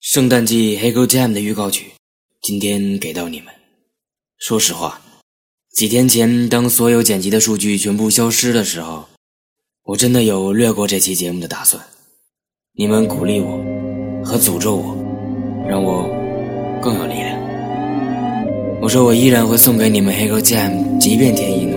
圣诞季《Hego Jam》的预告曲，今天给到你们。说实话，几天前当所有剪辑的数据全部消失的时候，我真的有略过这期节目的打算。你们鼓励我，和诅咒我，让我更有力量。我说我依然会送给你们《Hego Jam》，即便天意。